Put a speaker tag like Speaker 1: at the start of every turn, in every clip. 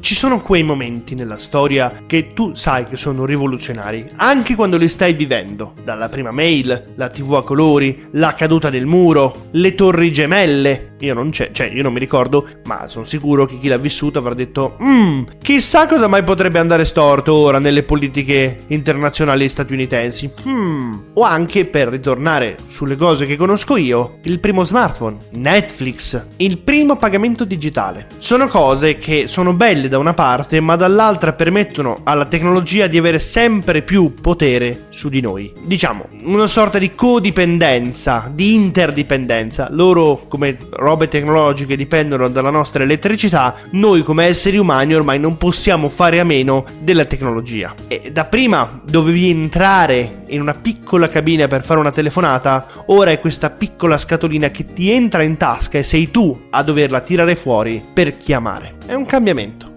Speaker 1: Ci sono quei momenti nella storia che tu sai che sono rivoluzionari, anche quando li stai vivendo. Dalla prima mail, la TV a colori, la caduta del muro, le torri gemelle. Io non c'è, cioè io non mi ricordo, ma sono sicuro che chi l'ha vissuto avrà detto Mmm, chissà cosa mai potrebbe andare storto ora nelle politiche internazionali statunitensi. Hmm. O anche, per ritornare sulle cose che conosco io, il primo smartphone, Netflix, il primo pagamento digitale. Sono cose che sono belle da una parte, ma dall'altra permettono alla tecnologia di avere sempre più potere su di noi. Diciamo, una sorta di codipendenza, di interdipendenza. Loro, come robe tecnologiche, dipendono dalla nostra elettricità, noi come esseri umani ormai non possiamo fare a meno della tecnologia. E da prima dovevi entrare in una piccola cabina per fare una telefonata, ora è questa piccola scatolina che ti entra in tasca e sei tu a doverla tirare fuori per chiamare. È un cambiamento.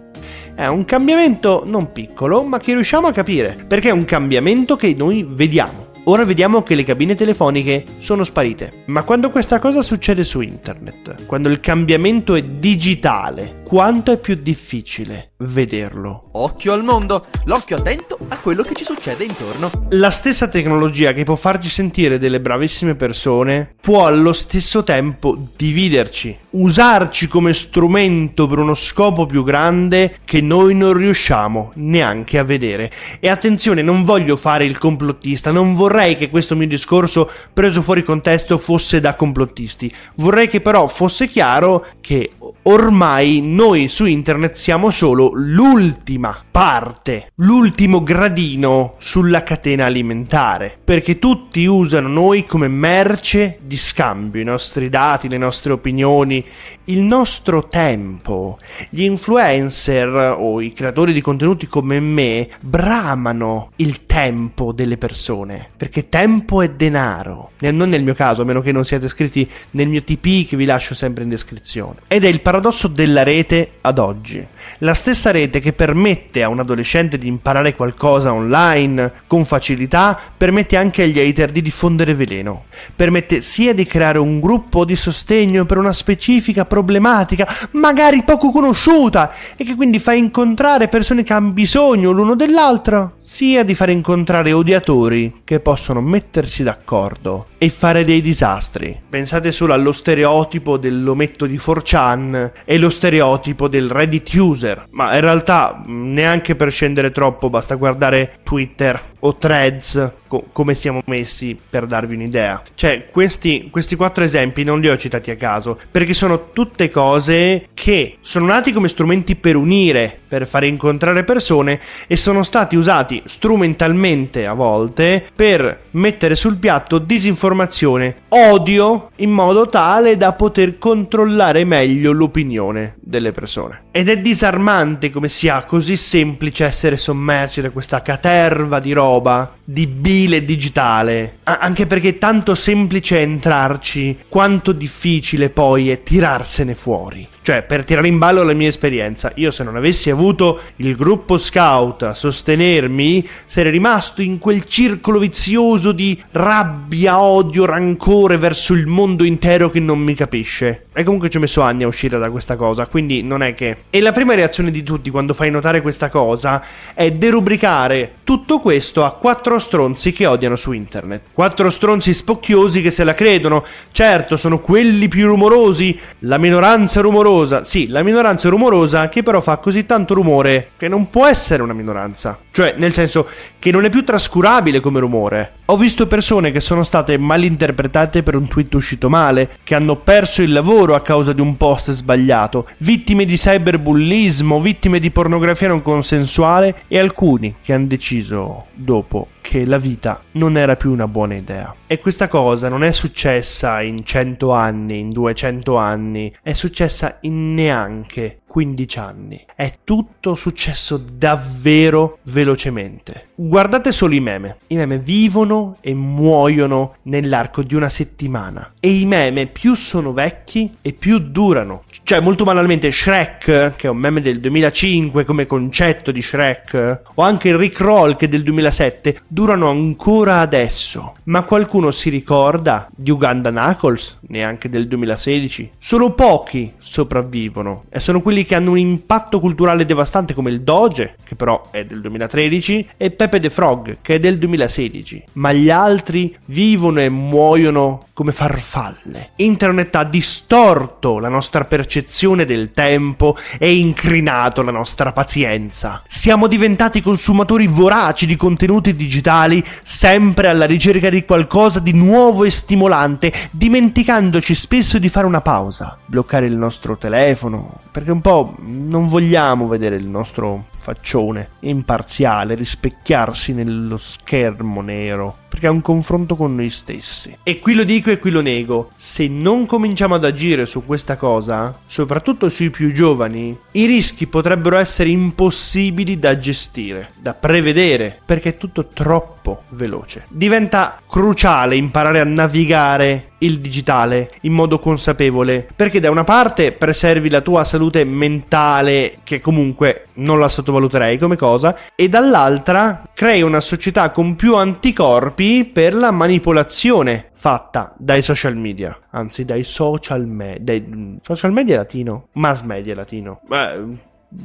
Speaker 1: È un cambiamento non piccolo, ma che riusciamo a capire, perché è un cambiamento che noi vediamo. Ora vediamo che le cabine telefoniche sono sparite, ma quando questa cosa succede su internet, quando il cambiamento è digitale, quanto è più difficile vederlo?
Speaker 2: Occhio al mondo, l'occhio attento a quello che ci succede intorno.
Speaker 1: La stessa tecnologia che può farci sentire delle bravissime persone può allo stesso tempo dividerci, usarci come strumento per uno scopo più grande che noi non riusciamo neanche a vedere. E attenzione, non voglio fare il complottista, non vorrei che questo mio discorso preso fuori contesto fosse da complottisti. Vorrei che però fosse chiaro che ormai noi su internet siamo solo l'ultima parte, l'ultimo gradino sulla catena alimentare, perché tutti usano noi come merce di scambio, i nostri dati, le nostre opinioni, il nostro tempo. Gli influencer o i creatori di contenuti come me bramano il tempo delle persone, perché tempo è denaro, non nel mio caso, a meno che non siate iscritti nel mio TP che vi lascio sempre in descrizione. Ed è il paradosso della rete ad oggi. La stessa rete che permette a un adolescente di imparare qualcosa online con facilità, permette anche agli hater di diffondere veleno. Permette sia di creare un gruppo di sostegno per una specifica problematica, magari poco conosciuta, e che quindi fa incontrare persone che hanno bisogno l'uno dell'altro, sia di fare incontrare odiatori che possono mettersi d'accordo e fare dei disastri. Pensate solo allo stereotipo dell'ometto di 4chan e lo stereotipo del Reddit user, ma in realtà neanche per scendere troppo basta guardare Twitter o Threads co- come siamo messi per darvi un'idea. Cioè, questi, questi quattro esempi non li ho citati a caso, perché sono tutte cose che sono nati come strumenti per unire, per fare incontrare persone e sono stati usati strumentalmente a volte per mettere sul piatto disinformazione, odio, in modo tale da poter controllare meglio l'opinione delle persone. Ed è disarmante come sia così semplice essere sommersi da questa caterva di roba, di bile digitale. A- anche perché è tanto semplice entrarci, quanto difficile poi è tirarsene fuori. Cioè, per tirare in ballo la mia esperienza, io se non avessi avuto il gruppo scout a sostenermi, sarei rimasto in quel circolo vizioso di rabbia, odio, rancore verso il mondo intero che non mi capisce. E comunque ci ho messo anni a uscire da questa cosa, quindi non è che... E la prima reazione di tutti quando fai notare questa cosa è derubricare tutto questo a quattro stronzi che odiano su internet. Quattro stronzi spocchiosi che se la credono. Certo, sono quelli più rumorosi, la minoranza rumorosa sì, la minoranza rumorosa che però fa così tanto rumore che non può essere una minoranza. Cioè, nel senso che non è più trascurabile come rumore. Ho visto persone che sono state malinterpretate per un tweet uscito male, che hanno perso il lavoro a causa di un post sbagliato, vittime di cyberbullismo, vittime di pornografia non consensuale e alcuni che hanno deciso dopo che la vita non era più una buona idea. E questa cosa non è successa in 100 anni, in 200 anni, è successa in neanche 15 anni. È tutto successo davvero velocemente. Guardate solo i meme. I meme vivono e muoiono nell'arco di una settimana. E i meme più sono vecchi e più durano. Cioè, molto banalmente, Shrek, che è un meme del 2005 come concetto di Shrek, o anche Rick Roll che è del 2007, durano ancora adesso. Ma qualcuno si ricorda di Uganda Knuckles? Neanche del 2016. Solo pochi sopravvivono. E sono quelli che hanno un impatto culturale devastante come il Doge, che però è del 2013, e Pepe the Frog, che è del 2016. Ma gli altri vivono e muoiono come farfalle. Internet ha distorto la nostra percezione del tempo e incrinato la nostra pazienza. Siamo diventati consumatori voraci di contenuti digitali, sempre alla ricerca di qualcosa di nuovo e stimolante, dimenticandoci spesso di fare una pausa, bloccare il nostro telefono, perché un po' non vogliamo vedere il nostro faccione imparziale rispecchiarsi nello schermo nero perché è un confronto con noi stessi. E qui lo dico e qui lo nego, se non cominciamo ad agire su questa cosa, soprattutto sui più giovani, i rischi potrebbero essere impossibili da gestire, da prevedere, perché è tutto troppo veloce. Diventa cruciale imparare a navigare il digitale in modo consapevole, perché da una parte preservi la tua salute mentale, che comunque non la sottovaluterei come cosa, e dall'altra crei una società con più anticorpi per la manipolazione fatta dai social media, anzi dai social media, social media latino, mass media latino, beh,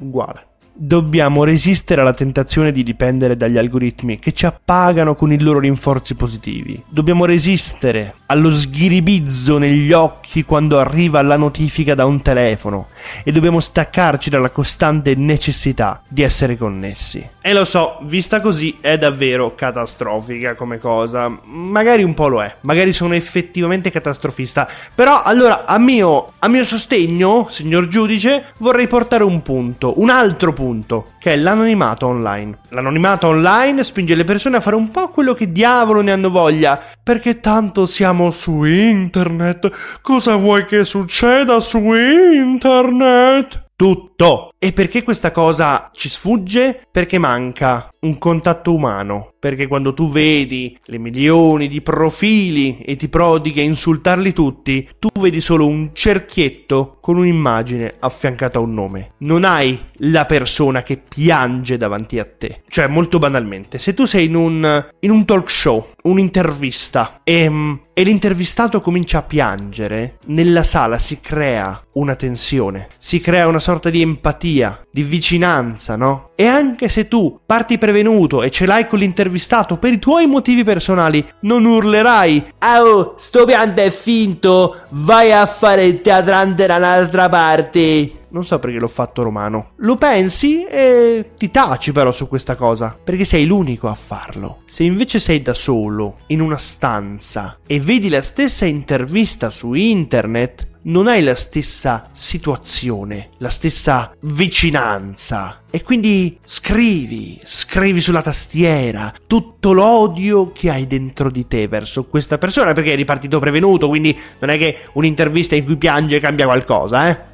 Speaker 1: uguale. Dobbiamo resistere alla tentazione di dipendere dagli algoritmi che ci appagano con i loro rinforzi positivi. Dobbiamo resistere allo sghiribizzo negli occhi quando arriva la notifica da un telefono e dobbiamo staccarci dalla costante necessità di essere connessi. E lo so, vista così è davvero catastrofica come cosa. Magari un po' lo è, magari sono effettivamente catastrofista. Però allora a mio, a mio sostegno, signor giudice, vorrei portare un punto, un altro punto punto, che è l'anonimato online. L'anonimato online spinge le persone a fare un po' quello che diavolo ne hanno voglia, perché tanto siamo su internet. Cosa vuoi che succeda su internet? Tutto. E perché questa cosa ci sfugge? Perché manca un contatto umano. Perché quando tu vedi le milioni di profili e ti prodighi a insultarli tutti, tu vedi solo un cerchietto con un'immagine affiancata a un nome. Non hai la persona che piange davanti a te. Cioè, molto banalmente, se tu sei in un, in un talk show, un'intervista, e, e l'intervistato comincia a piangere, nella sala si crea una tensione, si crea una sorta di empatia, di vicinanza, no? E anche se tu parti prevenuto e ce l'hai con l'intervistato per i tuoi motivi personali, non urlerai Oh, sto pianto è finto, vai a fare il teatrante da un'altra parte. Non so perché l'ho fatto romano. Lo pensi e ti taci però su questa cosa, perché sei l'unico a farlo. Se invece sei da solo, in una stanza, e vedi la stessa intervista su internet, non hai la stessa situazione, la stessa vicinanza. E quindi scrivi, scrivi sulla tastiera tutto l'odio che hai dentro di te verso questa persona, perché eri partito prevenuto, quindi non è che un'intervista in cui piange cambia qualcosa, eh?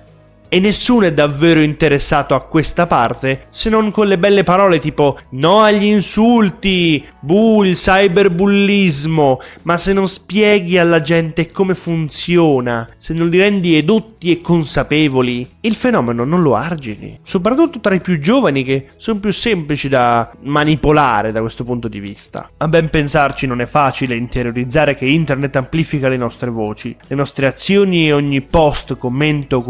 Speaker 1: E nessuno è davvero interessato a questa parte se non con le belle parole tipo no agli insulti, bu il cyberbullismo, ma se non spieghi alla gente come funziona, se non li rendi edotti e consapevoli, il fenomeno non lo argini, soprattutto tra i più giovani che sono più semplici da manipolare da questo punto di vista. A ben pensarci non è facile interiorizzare che internet amplifica le nostre voci, le nostre azioni e ogni post, commento o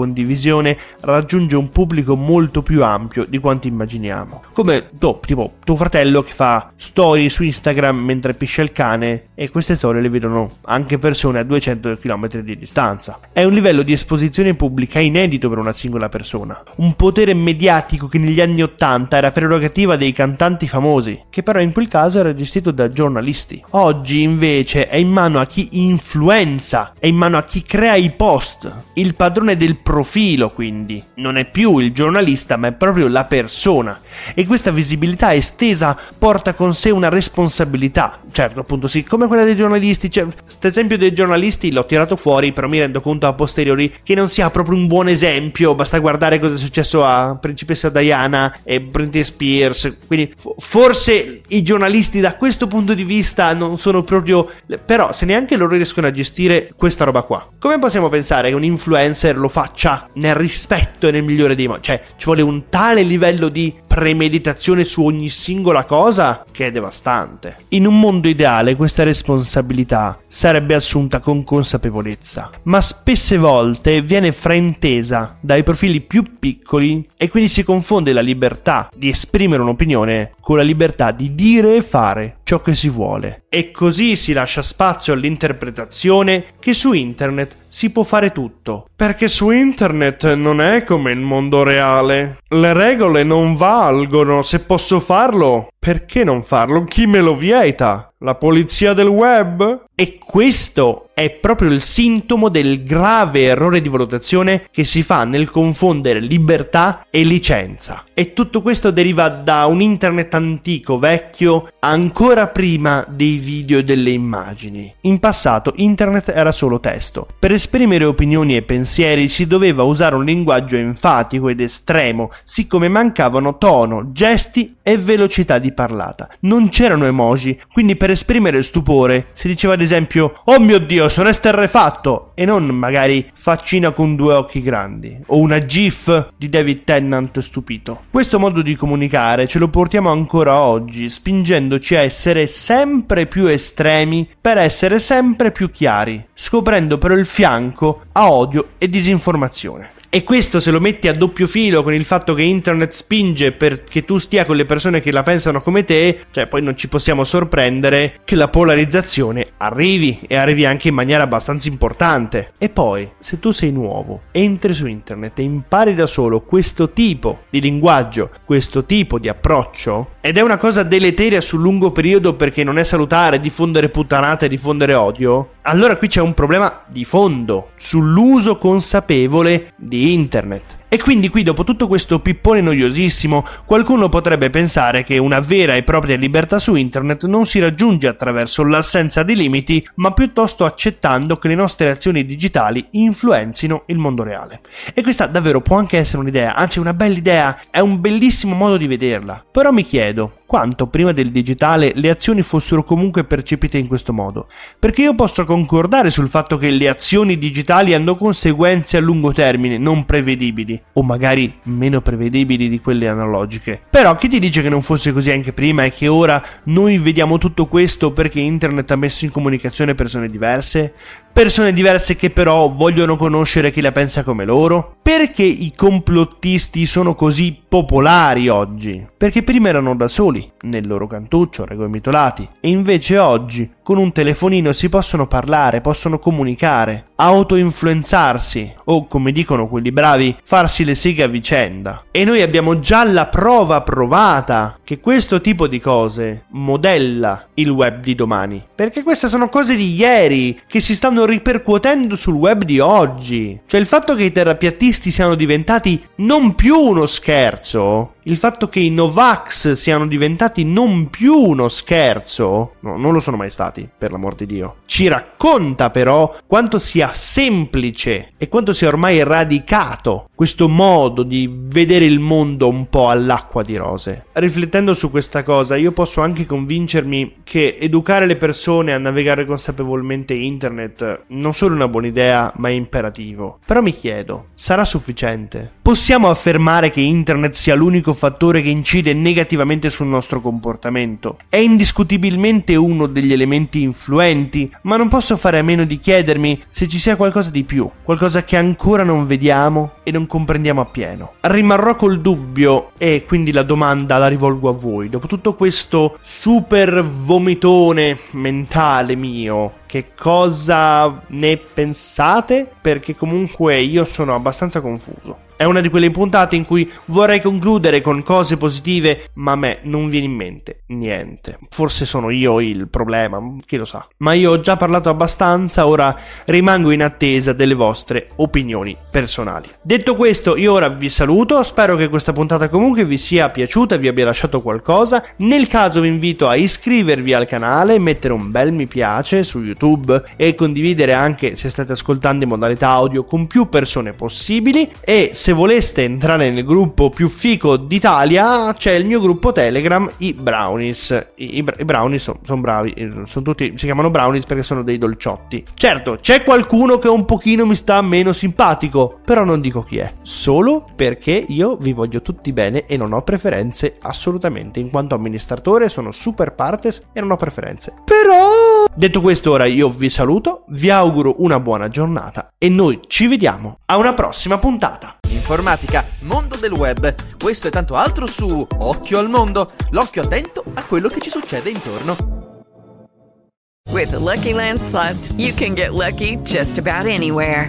Speaker 1: raggiunge un pubblico molto più ampio di quanto immaginiamo. Come tu, tipo tuo fratello che fa storie su Instagram mentre piscia il cane e queste storie le vedono anche persone a 200 km di distanza. È un livello di esposizione pubblica inedito per una singola persona, un potere mediatico che negli anni 80 era prerogativa dei cantanti famosi, che però in quel caso era gestito da giornalisti. Oggi invece è in mano a chi influenza, è in mano a chi crea i post, il padrone del profilo, quindi. Non è più il giornalista, ma è proprio la persona. E questa visibilità estesa porta con sé una responsabilità. Certo, appunto, sì, come quella dei giornalisti. Cioè, esempio dei giornalisti l'ho tirato fuori, però mi rendo conto a posteriori che non sia proprio un buon esempio. Basta guardare cosa è successo a Principessa Diana e Britney Spears. Quindi, forse i giornalisti da questo punto di vista non sono proprio. Però, se neanche loro riescono a gestire questa roba qua, come possiamo pensare che un influencer lo faccia nel rispetto e nel migliore dei modi? Cioè, ci vuole un tale livello di premeditazione su ogni singola cosa che è devastante. In un mondo ideale questa responsabilità sarebbe assunta con consapevolezza, ma spesse volte viene fraintesa dai profili più piccoli e quindi si confonde la libertà di esprimere un'opinione con la libertà di dire e fare ciò che si vuole. E così si lascia spazio all'interpretazione che su internet si può fare tutto. Perché su internet non è come il mondo reale. Le regole non valgono. Se posso farlo, perché non farlo? Chi me lo vieta? La polizia del web? E questo è proprio il sintomo del grave errore di valutazione che si fa nel confondere libertà e licenza. E tutto questo deriva da un internet antico, vecchio, ancora prima dei video e delle immagini. In passato internet era solo testo. Per esprimere opinioni e pensieri si doveva usare un linguaggio enfatico ed estremo, siccome mancavano tono, gesti e velocità di parlata. Non c'erano emoji, quindi per esprimere stupore si diceva ad esempio Oh mio dio, sono esterrefatto! E non magari faccina con due occhi grandi o una gif di David Tennant stupito. Questo modo di comunicare ce lo portiamo ancora oggi, spingendoci a essere sempre più estremi per essere sempre più chiari, scoprendo però il fianco a odio e disinformazione. E questo se lo metti a doppio filo con il fatto che internet spinge perché tu stia con le persone che la pensano come te, cioè poi non ci possiamo sorprendere che la polarizzazione arrivi e arrivi anche in maniera abbastanza importante. E poi, se tu sei nuovo, entri su internet e impari da solo questo tipo di linguaggio, questo tipo di approccio, ed è una cosa deleteria sul lungo periodo perché non è salutare diffondere puttanate diffondere odio, allora qui c'è un problema di fondo sull'uso consapevole di internet. E quindi qui dopo tutto questo pippone noiosissimo, qualcuno potrebbe pensare che una vera e propria libertà su internet non si raggiunge attraverso l'assenza di limiti, ma piuttosto accettando che le nostre azioni digitali influenzino il mondo reale. E questa davvero può anche essere un'idea, anzi una bella idea, è un bellissimo modo di vederla. Però mi chiedo, quanto prima del digitale le azioni fossero comunque percepite in questo modo. Perché io posso concordare sul fatto che le azioni digitali hanno conseguenze a lungo termine non prevedibili, o magari meno prevedibili di quelle analogiche. Però chi ti dice che non fosse così anche prima e che ora noi vediamo tutto questo perché internet ha messo in comunicazione persone diverse? Persone diverse che però vogliono conoscere chi la pensa come loro? Perché i complottisti sono così popolari oggi? Perché prima erano da soli, nel loro cantuccio, regomitolati, e invece oggi, con un telefonino, si possono parlare, possono comunicare, auto-influenzarsi, o come dicono quelli bravi, farsi le seghe a vicenda. E noi abbiamo già la prova provata che questo tipo di cose modella il web di domani. Perché queste sono cose di ieri che si stanno ripercuotendo sul web di oggi. Cioè il fatto che i terapiattisti siano diventati non più uno scherzo, il fatto che i Novax siano diventati non più uno scherzo, no, non lo sono mai stati, per l'amor di Dio, ci racconta però quanto sia semplice e quanto sia ormai radicato questo modo di vedere il mondo un po' all'acqua di rose. Riflettendo su questa cosa, io posso anche convincermi che educare le persone a navigare consapevolmente internet non solo è una buona idea, ma è imperativo. Però mi chiedo, sarà sufficiente? Possiamo affermare che internet sia l'unico fattore che incide negativamente sul nostro comportamento. È indiscutibilmente uno degli elementi influenti, ma non posso fare a meno di chiedermi se ci sia qualcosa di più, qualcosa che ancora non vediamo e non comprendiamo appieno. Rimarrò col dubbio e quindi la domanda la rivolgo a voi. Dopo tutto questo super vomitone mentale mio, che cosa ne pensate, perché comunque io sono abbastanza confuso. È una di quelle puntate in cui vorrei concludere con cose positive, ma a me non viene in mente niente. Forse sono io il problema, chi lo sa. Ma io ho già parlato abbastanza, ora rimango in attesa delle vostre opinioni personali. Detto questo, io ora vi saluto, spero che questa puntata comunque vi sia piaciuta, vi abbia lasciato qualcosa. Nel caso vi invito a iscrivervi al canale, mettere un bel mi piace su YouTube e condividere anche se state ascoltando in modalità audio con più persone possibili e se voleste entrare nel gruppo più fico d'Italia, c'è il mio gruppo Telegram, i Brownies. I, i, i Brownies sono son bravi, eh, sono tutti, si chiamano Brownies perché sono dei dolciotti. Certo, c'è qualcuno che un pochino mi sta meno simpatico, però non dico chi è. Solo perché io vi voglio tutti bene e non ho preferenze assolutamente, in quanto amministratore sono super partes e non ho preferenze. Però... Detto questo, ora io vi saluto, vi auguro una buona giornata e noi ci vediamo a una prossima puntata.
Speaker 2: Informatica, mondo del web, questo e tanto altro su Occhio al mondo, l'occhio attento a quello che ci succede intorno.
Speaker 3: With the Lucky Land slots, you can get lucky just about anywhere.